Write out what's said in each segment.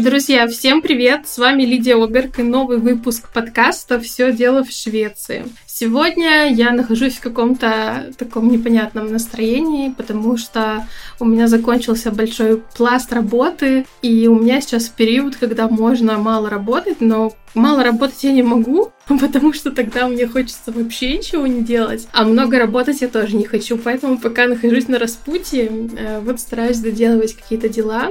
Друзья, всем привет! С вами Лидия Оберг и новый выпуск подкаста «Все дело в Швеции». Сегодня я нахожусь в каком-то таком непонятном настроении, потому что у меня закончился большой пласт работы, и у меня сейчас период, когда можно мало работать, но мало работать я не могу, потому что тогда мне хочется вообще ничего не делать. А много работать я тоже не хочу, поэтому пока нахожусь на распутье, э, вот стараюсь доделывать какие-то дела.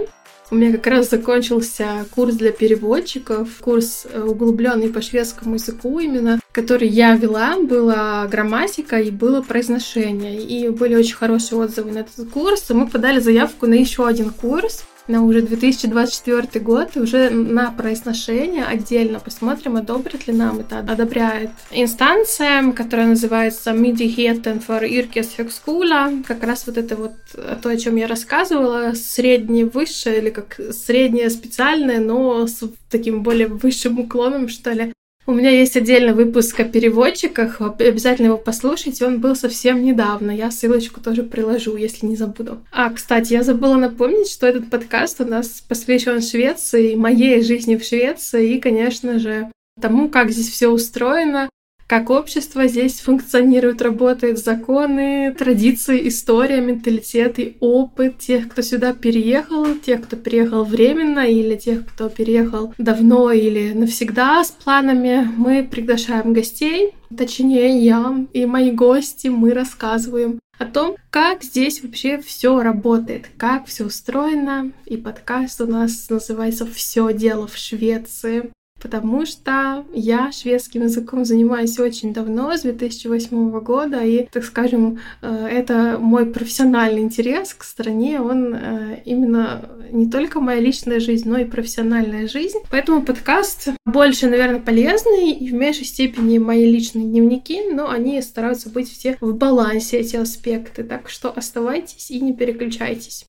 У меня как раз закончился курс для переводчиков, курс э, углубленный по шведскому языку именно, который я вела, была грамматика и было произношение. И были очень хорошие отзывы на этот курс, и мы подали заявку на еще один курс на уже 2024 год, и уже на произношение отдельно посмотрим, одобрит ли нам это. Одобряет инстанция, которая называется Myndigheten för yrkeshögskola. Как раз вот это вот то, о чем я рассказывала, среднее высшее или как среднее специальное, но с таким более высшим уклоном, что ли. У меня есть отдельный выпуск о переводчиках, обязательно его послушайте, он был совсем недавно, я ссылочку тоже приложу, если не забуду. А, кстати, я забыла напомнить, что этот подкаст у нас посвящен Швеции, моей жизни в Швеции и, конечно же, тому, как здесь все устроено, как общество здесь функционирует, работает, законы, традиции, история, менталитет и опыт тех, кто сюда переехал, тех, кто переехал временно или тех, кто переехал давно или навсегда с планами. Мы приглашаем гостей, точнее я и мои гости, мы рассказываем о том, как здесь вообще все работает, как все устроено. И подкаст у нас называется «Все дело в Швеции» потому что я шведским языком занимаюсь очень давно, с 2008 года, и, так скажем, э, это мой профессиональный интерес к стране, он э, именно не только моя личная жизнь, но и профессиональная жизнь. Поэтому подкаст больше, наверное, полезный и в меньшей степени мои личные дневники, но они стараются быть все в балансе, эти аспекты. Так что оставайтесь и не переключайтесь.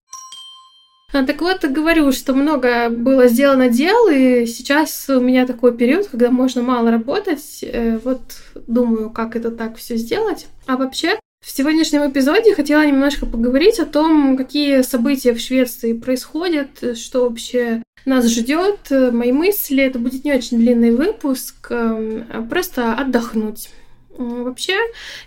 А, так вот, говорю, что много было сделано дел, и сейчас у меня такой период, когда можно мало работать. Э, вот думаю, как это так все сделать. А вообще, в сегодняшнем эпизоде хотела немножко поговорить о том, какие события в Швеции происходят, что вообще нас ждет, мои мысли. Это будет не очень длинный выпуск, эм, а просто отдохнуть. Вообще,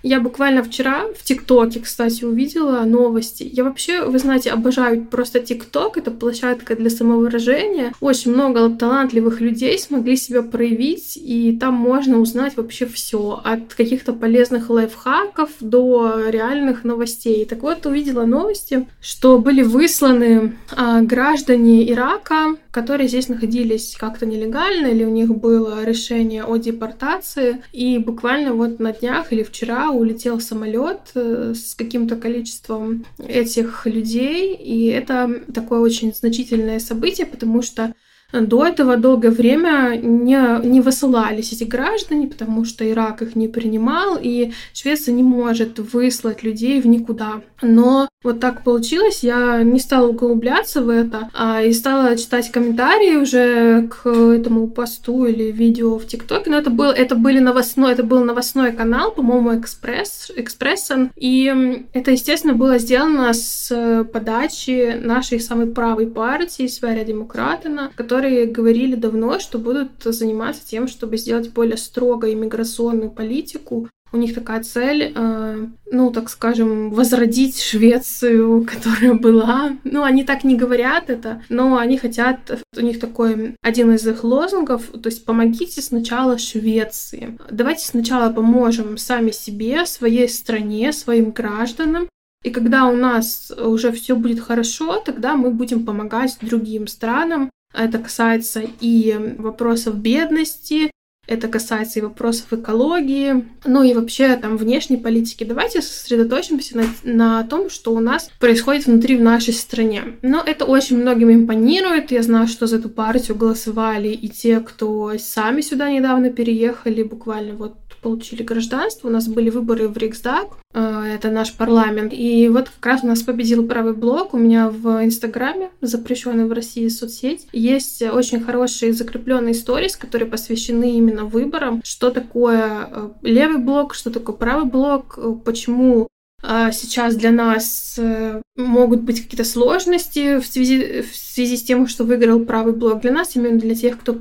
я буквально вчера в ТикТоке, кстати, увидела новости. Я вообще, вы знаете, обожаю просто ТикТок. Это площадка для самовыражения. Очень много талантливых людей смогли себя проявить, и там можно узнать вообще все. От каких-то полезных лайфхаков до реальных новостей. Так вот, увидела новости, что были высланы а, граждане Ирака, которые здесь находились как-то нелегально, или у них было решение о депортации. И буквально вот на днях или вчера улетел самолет э, с каким-то количеством этих людей, и это такое очень значительное событие, потому что до этого долгое время не, не высылались эти граждане, потому что Ирак их не принимал, и Швеция не может выслать людей в никуда. Но вот так получилось, я не стала углубляться в это, а и стала читать комментарии уже к этому посту или видео в ТикТоке. Но это был, это были новостной, это был новостной канал, по-моему, Экспресс, Экспрессон. И это, естественно, было сделано с подачи нашей самой правой партии, Сверия Демократина, которые говорили давно, что будут заниматься тем, чтобы сделать более строго иммиграционную политику у них такая цель, э, ну, так скажем, возродить Швецию, которая была. Ну, они так не говорят это, но они хотят, у них такой один из их лозунгов, то есть помогите сначала Швеции. Давайте сначала поможем сами себе, своей стране, своим гражданам, и когда у нас уже все будет хорошо, тогда мы будем помогать другим странам. Это касается и вопросов бедности, это касается и вопросов экологии, ну и вообще там внешней политики. Давайте сосредоточимся на, на том, что у нас происходит внутри в нашей стране. Но это очень многим импонирует. Я знаю, что за эту партию голосовали и те, кто сами сюда недавно переехали, буквально вот получили гражданство. У нас были выборы в Риксдаг, э, это наш парламент. И вот как раз у нас победил правый блок. У меня в Инстаграме, запрещенной в России соцсеть, есть очень хорошие закрепленные сторис, которые посвящены именно выборам. Что такое э, левый блок, что такое правый блок, э, почему сейчас для нас э, могут быть какие-то сложности в связи, в связи с тем, что выиграл правый блок. Для нас, именно для тех, кто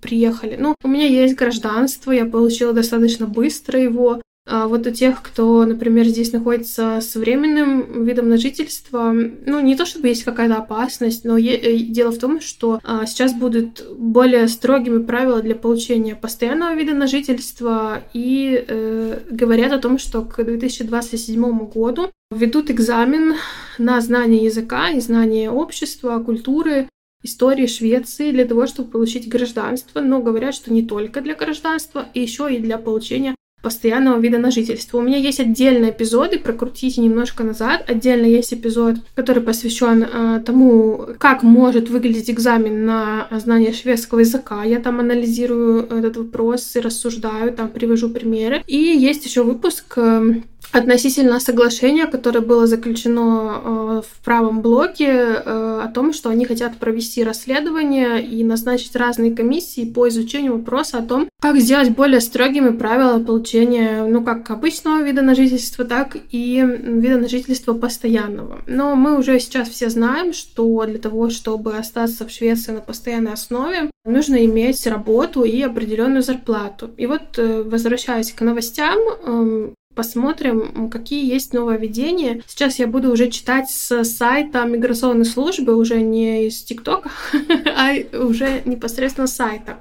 приехали. Ну, у меня есть гражданство, я получила достаточно быстро его. А вот у тех, кто, например, здесь находится с временным видом на жительство, ну, не то чтобы есть какая-то опасность, но э, дело в том, что а, сейчас будут более строгими правила для получения постоянного вида на жительство и э, говорят о том, что к 2027 году ведут экзамен на знание языка и знание общества, культуры, истории Швеции для того, чтобы получить гражданство, но говорят, что не только для гражданства, и еще и для получения постоянного вида на жительство. У меня есть отдельные эпизоды, прокрутите немножко назад. Отдельно есть эпизод, который посвящен э, тому, как может выглядеть экзамен на знание шведского языка. Я там анализирую этот вопрос и рассуждаю, там привожу примеры. И есть еще выпуск э, относительно соглашения, которое было заключено э, в правом блоке э, о том, что они хотят провести расследование и назначить разные комиссии по изучению вопроса о том, как сделать более строгими правила получения, ну, как обычного вида на жительство, так и вида на жительство постоянного. Но мы уже сейчас все знаем, что для того, чтобы остаться в Швеции на постоянной основе, нужно иметь работу и определенную зарплату. И вот, э, возвращаясь к новостям, эм, Посмотрим, какие есть нововведения. Сейчас я буду уже читать с сайта миграционной службы, уже не из ТикТока, а уже непосредственно с сайта.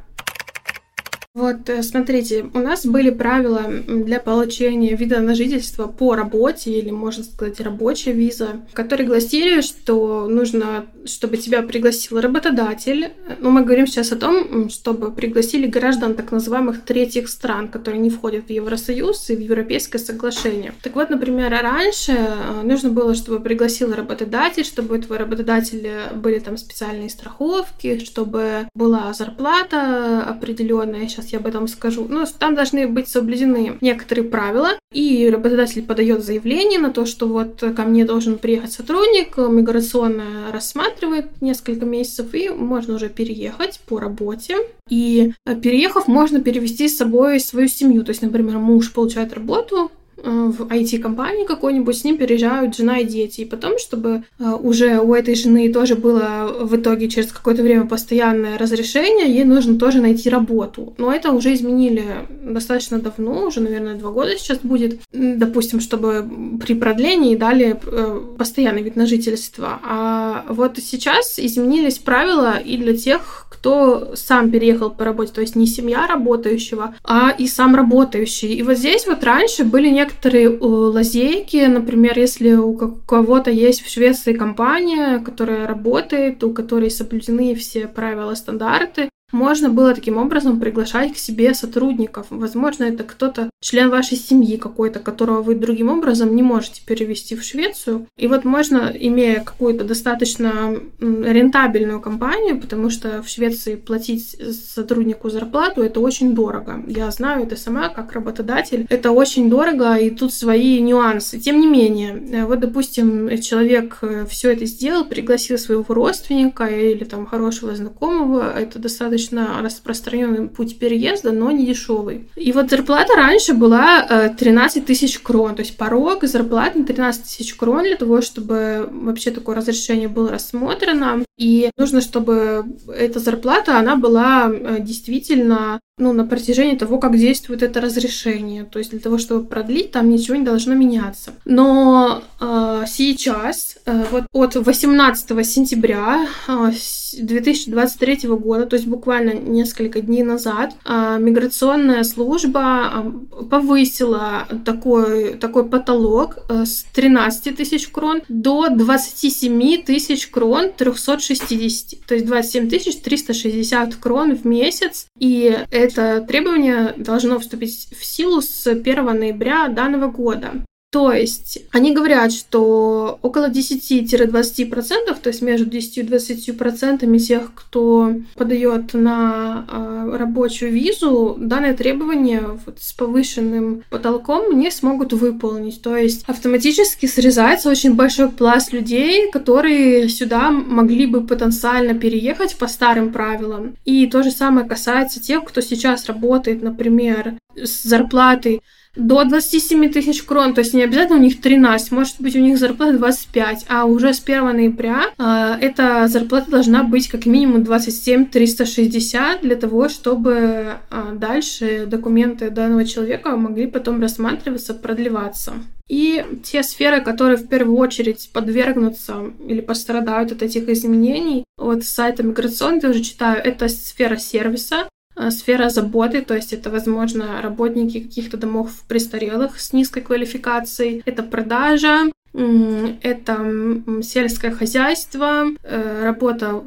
Вот, э, смотрите, у нас были правила для получения вида на жительство по работе, или, можно сказать, рабочая виза, которые гласили, что нужно, чтобы тебя пригласил работодатель. Но мы говорим сейчас о том, чтобы пригласили граждан так называемых третьих стран, которые не входят в Евросоюз и в Европейское соглашение. Так вот, например, раньше э, нужно было, чтобы пригласил работодатель, чтобы у твоего работодателя были там специальные страховки, чтобы была зарплата определенная, я об этом скажу. Ну, там должны быть соблюдены некоторые правила, и работодатель подает заявление на то, что вот ко мне должен приехать сотрудник, миграционная рассматривает несколько месяцев, и можно уже переехать по работе. И э, переехав, можно перевести с собой свою семью. То есть, например, муж получает работу, в IT-компании какой-нибудь, с ним переезжают жена и дети. И потом, чтобы э, уже у этой жены тоже было в итоге через какое-то время постоянное разрешение, ей нужно тоже найти работу. Но это уже изменили достаточно давно, уже, наверное, два года сейчас будет. Допустим, чтобы при продлении дали э, постоянный вид на жительство. А вот сейчас изменились правила и для тех, кто сам переехал по работе, то есть не семья работающего, а и сам работающий. И вот здесь вот раньше были некоторые э, лазейки, например, если у кого-то есть в Швеции компания, которая работает, у которой соблюдены все правила, стандарты, можно было таким образом приглашать к себе сотрудников. Возможно, это кто-то, член вашей семьи какой-то, которого вы другим образом не можете перевести в Швецию. И вот можно, имея какую-то достаточно рентабельную компанию, потому что в Швеции платить сотруднику зарплату это очень дорого. Я знаю это сама как работодатель. Это очень дорого, и тут свои нюансы. Тем не менее, э, вот, допустим, человек э, все это сделал, пригласил своего родственника или там хорошего знакомого, это достаточно достаточно распространенный путь переезда, но не дешевый. И вот зарплата раньше была 13 э, тысяч крон, то есть порог зарплаты на 13 тысяч крон для того, чтобы вообще такое разрешение было рассмотрено. И нужно, чтобы эта зарплата, она была э, действительно ну, на протяжении того, как действует это разрешение. То есть для того, чтобы продлить, там ничего не должно меняться. Но э, сейчас, э, вот от 18 сентября э, 2023 года, то есть буквально несколько дней назад, э, миграционная служба э, повысила такой, такой потолок э, с 13 тысяч крон до 27 тысяч крон 360. То есть 27 тысяч 360 крон в месяц. И это это требование должно вступить в силу с 1 ноября данного года. То есть они говорят, что около 10-20%, то есть между 10 и 20% тех, кто подает на э, рабочую визу, данное требование вот, с повышенным потолком не смогут выполнить. То есть автоматически срезается очень большой пласт людей, которые сюда могли бы потенциально переехать по старым правилам. И то же самое касается тех, кто сейчас работает, например, с зарплатой до 27 тысяч крон, то есть не обязательно у них 13, может быть у них зарплата 25, а уже с 1 ноября э, эта зарплата должна быть как минимум 27 360 для того, чтобы э, дальше документы данного человека могли потом рассматриваться, продлеваться. И те сферы, которые в первую очередь подвергнутся или пострадают от этих изменений, вот с сайта миграционный тоже читаю, это сфера сервиса, сфера заботы, то есть это, возможно, работники каких-то домов престарелых с низкой квалификацией, это продажа, это сельское хозяйство, э, работа,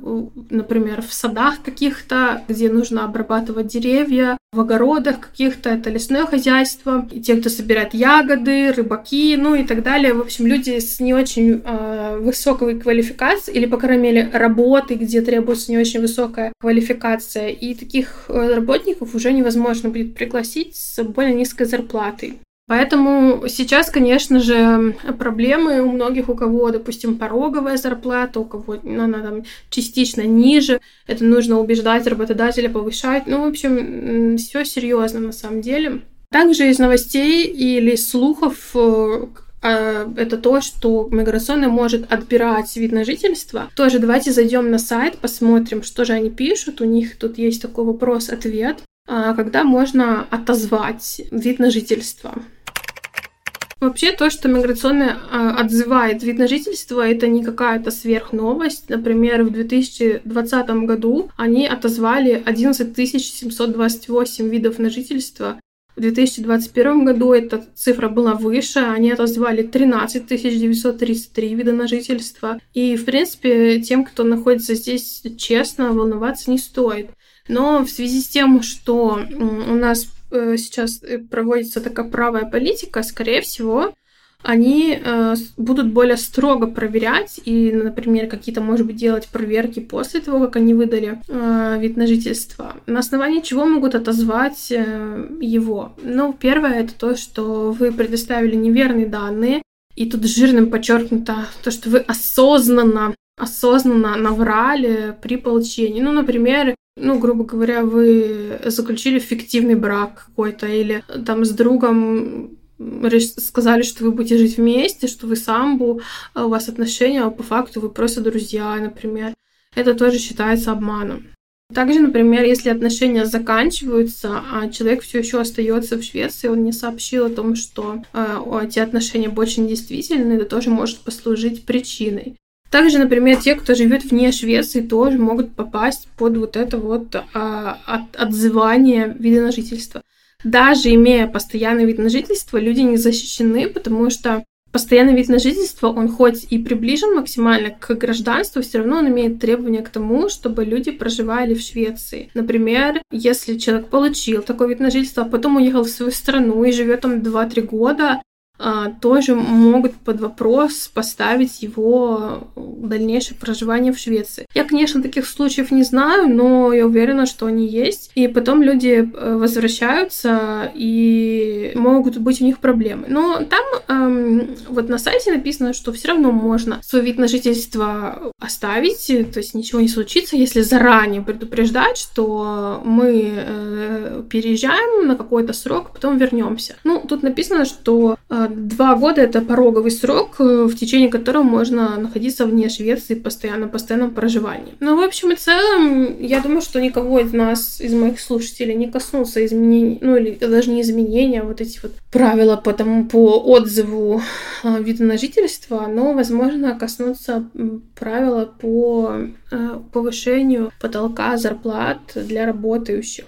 например, в садах каких-то, где нужно обрабатывать деревья, в огородах каких-то, это лесное хозяйство, и те, кто собирает ягоды, рыбаки, ну и так далее. В общем, люди с не очень э, высокой квалификацией, или, по крайней мере, работы, где требуется не очень высокая квалификация, и таких э, работников уже невозможно будет пригласить с более низкой зарплатой. Поэтому сейчас, конечно же, проблемы у многих, у кого, допустим, пороговая зарплата, у кого она там частично ниже, это нужно убеждать работодателя повышать. Ну, в общем, все серьезно на самом деле. Также из новостей или слухов э, а, это то, что миграционный может отбирать вид на жительство. Тоже давайте зайдем на сайт, посмотрим, что же они пишут. У них тут есть такой вопрос-ответ. А, когда можно отозвать вид на жительство. Вообще то, что миграционная а, отзывает вид на жительство, это не какая-то сверхновость. Например, в 2020 году они отозвали 11 728 видов на жительство. В 2021 году эта цифра была выше, они отозвали 13 933 вида на жительство. И, в принципе, тем, кто находится здесь честно, волноваться не стоит. Но в связи с тем, что у нас сейчас э, проводится такая правая политика, скорее всего, они э, будут более строго проверять и, например, какие-то, может быть, делать проверки после того, как они выдали э, вид на жительство. На основании чего могут отозвать э, его? Ну, первое это то, что вы предоставили неверные данные, и тут жирным подчеркнуто то, что вы осознанно осознанно наврали при получении. Ну, например, ну, грубо говоря, вы заключили фиктивный брак какой-то, или там с другом сказали, что вы будете жить вместе, что вы самбу, а у вас отношения, а по факту вы просто друзья, например. Это тоже считается обманом. Также, например, если отношения заканчиваются, а человек все еще остается в Швеции, он не сообщил о том, что э, эти отношения больше не действительны, это тоже может послужить причиной. Также, например, те, кто живет вне Швеции, тоже могут попасть под вот это вот а, от, отзывание вида на жительство. Даже имея постоянный вид на жительство, люди не защищены, потому что постоянный вид на жительство, он хоть и приближен максимально к гражданству, все равно он имеет требования к тому, чтобы люди проживали в Швеции. Например, если человек получил такой вид на жительство, а потом уехал в свою страну и живет там 2-3 года, тоже могут под вопрос поставить его дальнейшее проживание в Швеции. Я, конечно, таких случаев не знаю, но я уверена, что они есть. И потом люди э, возвращаются, и могут быть у них проблемы. Но там эм, вот на сайте написано, что все равно можно свой вид на жительство оставить, то есть ничего не случится, если заранее предупреждать, что мы э, переезжаем на какой-то срок, потом вернемся. Ну, тут написано, что э, Два года — это пороговый срок, э, в течение которого можно находиться вне Швеции постоянно, постоянном проживании. Ну, в общем и целом, я думаю, что никого из нас, из моих слушателей, не коснулся изменений, ну, или даже не изменения, а вот эти вот правила по, тому, по отзыву э, вида на жительство, но, возможно, коснуться правила по э, повышению потолка зарплат для работающих.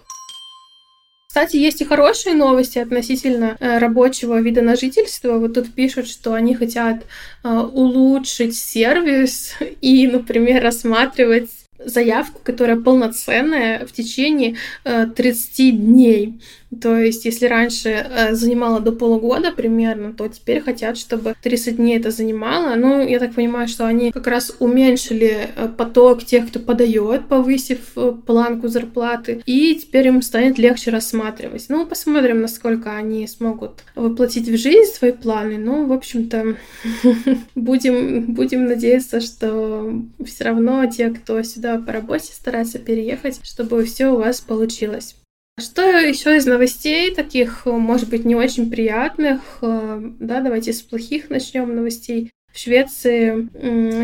Кстати, есть и хорошие новости относительно э, рабочего вида на жительство. Вот тут пишут, что они хотят э, улучшить сервис и, например, рассматривать заявку, которая полноценная в течение 30 э, дней. То есть, если раньше э, занимало до полугода примерно, то теперь хотят, чтобы 30 дней это занимало. Ну, я так понимаю, что они как раз уменьшили э, поток тех, кто подает, повысив э, планку зарплаты, и теперь им станет легче рассматривать. Ну, посмотрим, насколько они смогут воплотить в жизнь свои планы. Ну, в общем-то, будем, будем надеяться, что все равно те, кто сюда по работе старается переехать, чтобы все у вас получилось. Что еще из новостей таких, может быть, не очень приятных? Да, давайте с плохих начнем новостей. В Швеции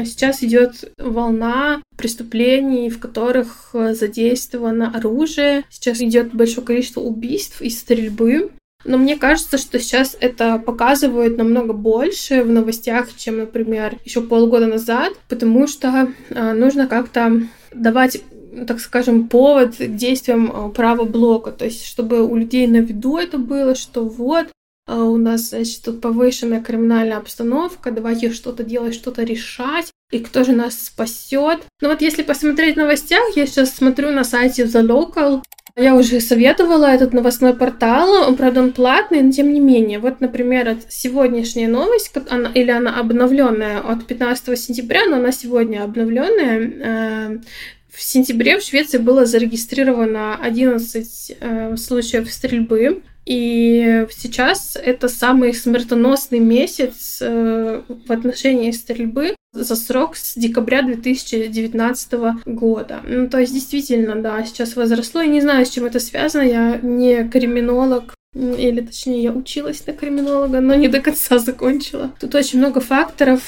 сейчас идет волна преступлений, в которых задействовано оружие. Сейчас идет большое количество убийств и стрельбы. Но мне кажется, что сейчас это показывают намного больше в новостях, чем, например, еще полгода назад, потому что э, нужно как-то давать так скажем, повод к действиям а, права блока, то есть чтобы у людей на виду это было, что вот, а, у нас, значит, тут повышенная криминальная обстановка, давайте что-то делать, что-то решать, и кто же нас спасет. Ну вот если посмотреть в новостях, я сейчас смотрю на сайте The Local, я уже советовала этот новостной портал, он, правда, он платный, но тем не менее. Вот, например, сегодняшняя новость, она, или она обновленная от 15 сентября, но она сегодня обновленная. Э, в сентябре в Швеции было зарегистрировано 11 э, случаев стрельбы. И сейчас это самый смертоносный месяц э, в отношении стрельбы за срок с декабря 2019 года. Ну, то есть, действительно, да, сейчас возросло. Я не знаю, с чем это связано. Я не криминолог, или точнее, я училась на криминолога, но не до конца закончила. Тут очень много факторов.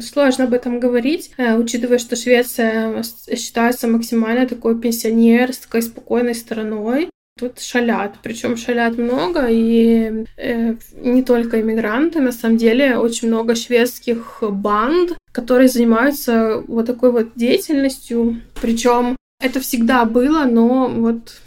Сложно об этом говорить, э, учитывая, что Швеция считается максимально такой пенсионерской, спокойной страной. Тут шалят, причем шалят много, и э, не только иммигранты, на самом деле очень много шведских банд, которые занимаются вот такой вот деятельностью. Причем это всегда было, но вот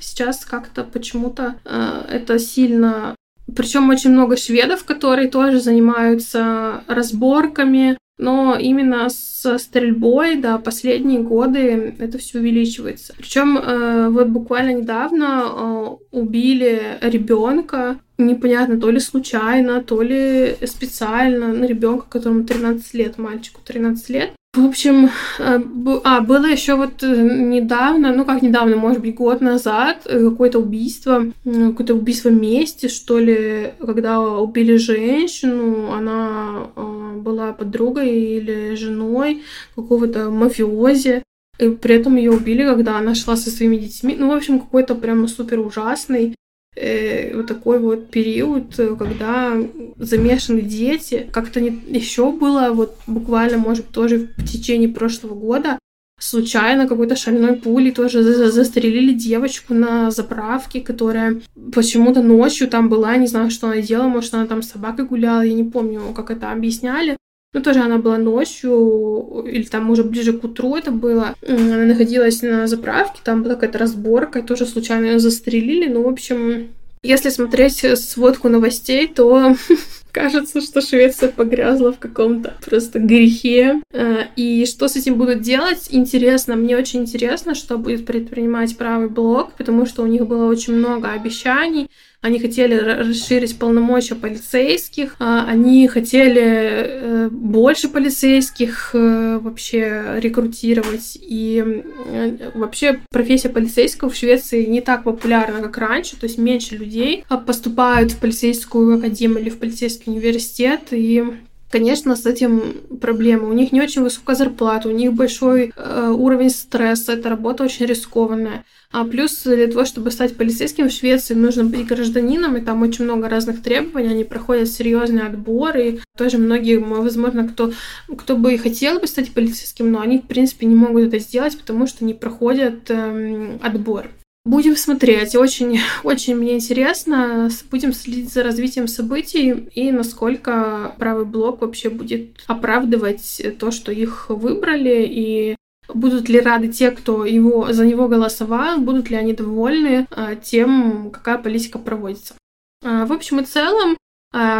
сейчас как-то почему-то э, это сильно причем очень много шведов, которые тоже занимаются разборками, но именно с стрельбой, да, последние годы это все увеличивается. Причем э, вот буквально недавно э, убили ребенка, непонятно, то ли случайно, то ли специально, на ребенка, которому 13 лет, мальчику 13 лет. В общем, э, а, было еще вот э, недавно, ну как недавно, может быть, год назад, э, какое-то убийство, какое-то убийство мести, что ли, когда убили женщину, она была подругой или женой какого-то мафиози. И при этом ее убили, когда она шла со своими детьми. Ну, в общем, какой-то прямо супер ужасный э, вот такой вот период, когда замешаны дети. Как-то не... еще было вот буквально, может, тоже в течение прошлого года случайно какой-то шальной пулей тоже застрелили девочку на заправке, которая почему-то ночью там была, не знаю, что она делала, может, она там с собакой гуляла, я не помню, как это объясняли. Ну, тоже она была ночью, или там уже ближе к утру это было. Она находилась на заправке, там была какая-то разборка, тоже случайно ее застрелили. Ну, в общем, если смотреть сводку новостей, то кажется, что Швеция погрязла в каком-то просто грехе. Э, и что с этим будут делать, интересно. Мне очень интересно, что будет предпринимать правый блок, потому что у них было очень много обещаний. Они хотели расширить полномочия полицейских, а, они хотели э, больше полицейских э, вообще рекрутировать. И э, вообще профессия полицейского в Швеции не так популярна, как раньше, то есть меньше людей поступают в полицейскую академию или в полицейский университет, и Конечно, с этим проблемы. У них не очень высокая зарплата, у них большой э, уровень стресса, эта работа очень рискованная. А плюс для того, чтобы стать полицейским в Швеции, нужно быть гражданином, и там очень много разных требований, они проходят серьезный отбор, и тоже многие, возможно, кто, кто бы и хотел бы стать полицейским, но они, в принципе, не могут это сделать, потому что не проходят эм, отбор. Будем смотреть. Очень, очень мне интересно. Будем следить за развитием событий и насколько правый блок вообще будет оправдывать то, что их выбрали, и будут ли рады те, кто его, за него голосовал, будут ли они довольны а, тем, какая политика проводится. А, в общем и целом,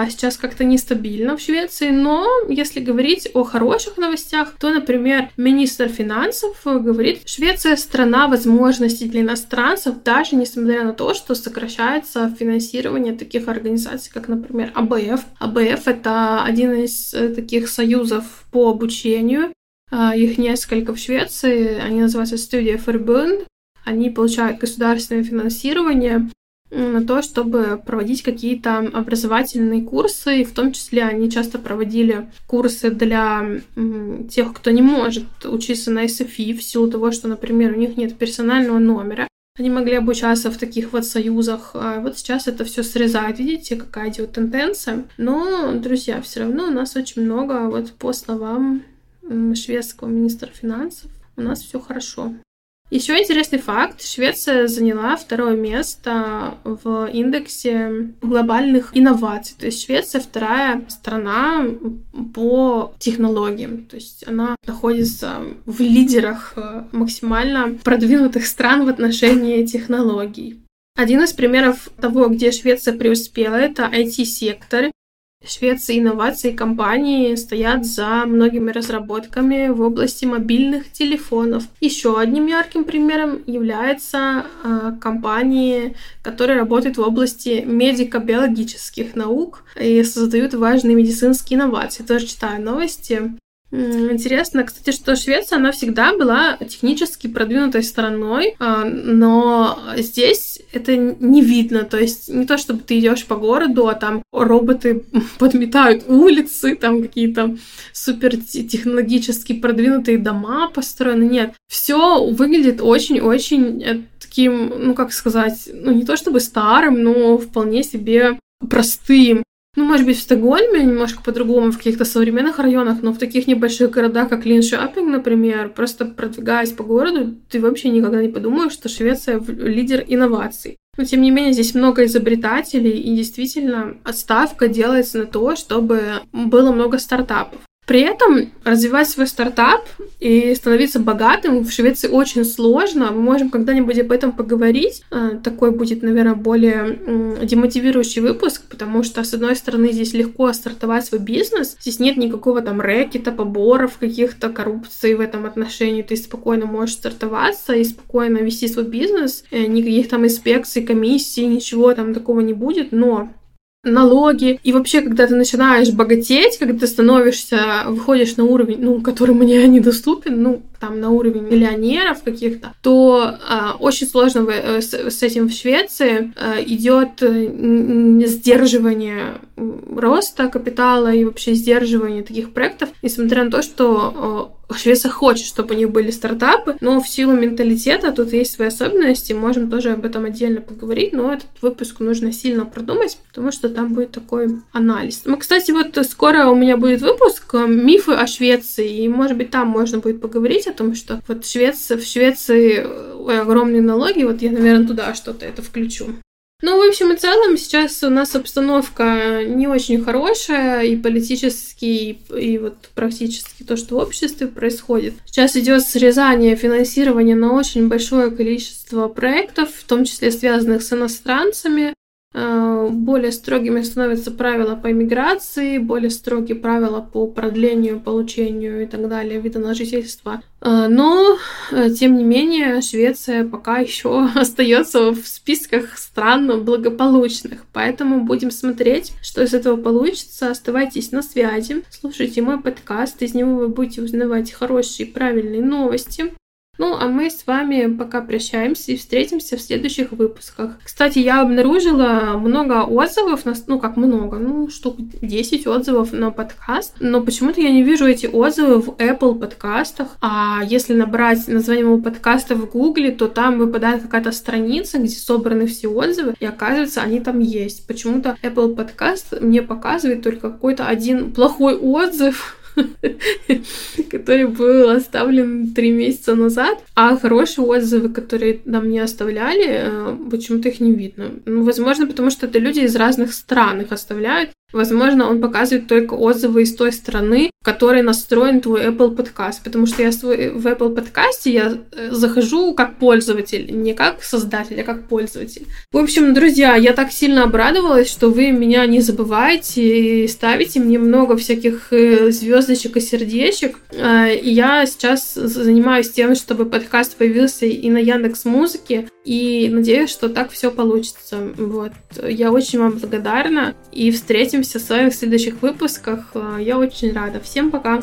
сейчас как-то нестабильно в Швеции, но если говорить о хороших новостях, то, например, министр финансов говорит, Швеция страна возможностей для иностранцев, даже несмотря на то, что сокращается финансирование таких организаций, как, например, АБФ. АБФ — это один из э, таких союзов по обучению, а, их несколько в Швеции, они называются Studia Förbund, они получают государственное финансирование на то, чтобы проводить какие-то образовательные курсы, и в том числе они часто проводили курсы для тех, кто не может учиться на SFI в силу того, что, например, у них нет персонального номера. Они могли обучаться в таких вот союзах. А вот сейчас это все срезает. Видите, какая идет тенденция. Но, друзья, все равно у нас очень много, вот по словам шведского министра финансов, у нас все хорошо. Еще интересный факт. Швеция заняла второе место в индексе глобальных инноваций. То есть Швеция вторая страна по технологиям. То есть она находится в лидерах э, максимально продвинутых стран в отношении технологий. Один из примеров того, где Швеция преуспела, это IT-сектор. Швеции инновации компании стоят за многими разработками в области мобильных телефонов. Еще одним ярким примером является э, компании, которые работают в области медико-биологических наук и создают важные медицинские инновации. Тоже читаю новости. Интересно, кстати, что Швеция, она всегда была технически продвинутой страной, а, но здесь это не видно. То есть не то, чтобы ты идешь по городу, а там роботы подметают улицы, там какие-то супер технологически продвинутые дома построены. Нет, все выглядит очень-очень э, таким, ну как сказать, ну не то чтобы старым, но вполне себе простым. Ну, может быть, в Стокгольме немножко по-другому, в каких-то современных районах, но в таких небольших городах, как Линшапинг, например, просто продвигаясь по городу, ты вообще никогда не подумаешь, что Швеция лидер инноваций. Но, тем не менее, здесь много изобретателей, и действительно отставка делается на то, чтобы было много стартапов. При этом развивать свой стартап и становиться богатым в Швеции очень сложно. Мы можем когда-нибудь об этом поговорить. А, такой будет, наверное, более демотивирующий выпуск, потому что, с одной стороны, здесь легко стартовать свой бизнес. Здесь нет никакого там рэкета, поборов, каких-то коррупций в этом отношении. Ты спокойно можешь стартоваться и спокойно вести свой бизнес. Э, никаких там инспекций, комиссий, ничего там такого не будет. Но налоги. И вообще, когда ты начинаешь богатеть, когда ты становишься, выходишь на уровень, ну, который мне недоступен, ну, там, на уровень миллионеров каких-то, то а, очень сложно э, с, с этим в Швеции а, идет э, сдерживание роста капитала и вообще сдерживание таких проектов, несмотря на то, что Швеция хочет, чтобы у них были стартапы, но в силу менталитета тут есть свои особенности, можем тоже об этом отдельно поговорить, но этот выпуск нужно сильно продумать, потому что там будет такой анализ. Ну, кстати, вот скоро у меня будет выпуск э, «Мифы о Швеции», и, может быть, там можно будет поговорить о том, что вот Швеция, в Швеции ой, огромные налоги, вот я, наверное, туда что-то это включу. Ну, в общем и целом, сейчас у нас обстановка не очень хорошая, и политически, и, и вот практически то, что в обществе происходит. Сейчас идет срезание финансирования на очень большое количество проектов, в том числе связанных с иностранцами. Э, более строгими становятся правила по иммиграции, более строгие правила по продлению, получению и так далее вида на жительство. Э, но, э, тем не менее, Швеция пока еще остается в списках стран благополучных. Поэтому будем смотреть, что из этого получится. Оставайтесь на связи, слушайте мой подкаст, из него вы будете узнавать хорошие правильные новости. Ну, а мы с вами пока прощаемся и встретимся в следующих выпусках. Кстати, я обнаружила много отзывов, на, ну, как много, ну, штук 10 отзывов на подкаст, но почему-то я не вижу эти отзывы в Apple подкастах, а если набрать название моего подкаста в Гугле, то там выпадает какая-то страница, где собраны все отзывы, и оказывается, они там есть. Почему-то Apple подкаст мне показывает только какой-то один плохой отзыв, который был оставлен три месяца назад, а хорошие отзывы, которые нам не оставляли, э, почему-то их не видно. Ну, возможно, потому что это люди из разных стран их оставляют, Возможно, он показывает только отзывы из той страны, в которой настроен твой Apple подкаст. Потому что я свой, в Apple подкасте я э, захожу как пользователь, не как создатель, а как пользователь. В общем, друзья, я так сильно обрадовалась, что вы меня не забываете и ставите мне много всяких э, звездочек и сердечек. Э, и я сейчас занимаюсь тем, чтобы подкаст появился и на Яндекс Музыке, и надеюсь, что так все получится. Вот. Я очень вам благодарна. И встретимся с вами в следующих выпусках. Я очень рада. Всем пока!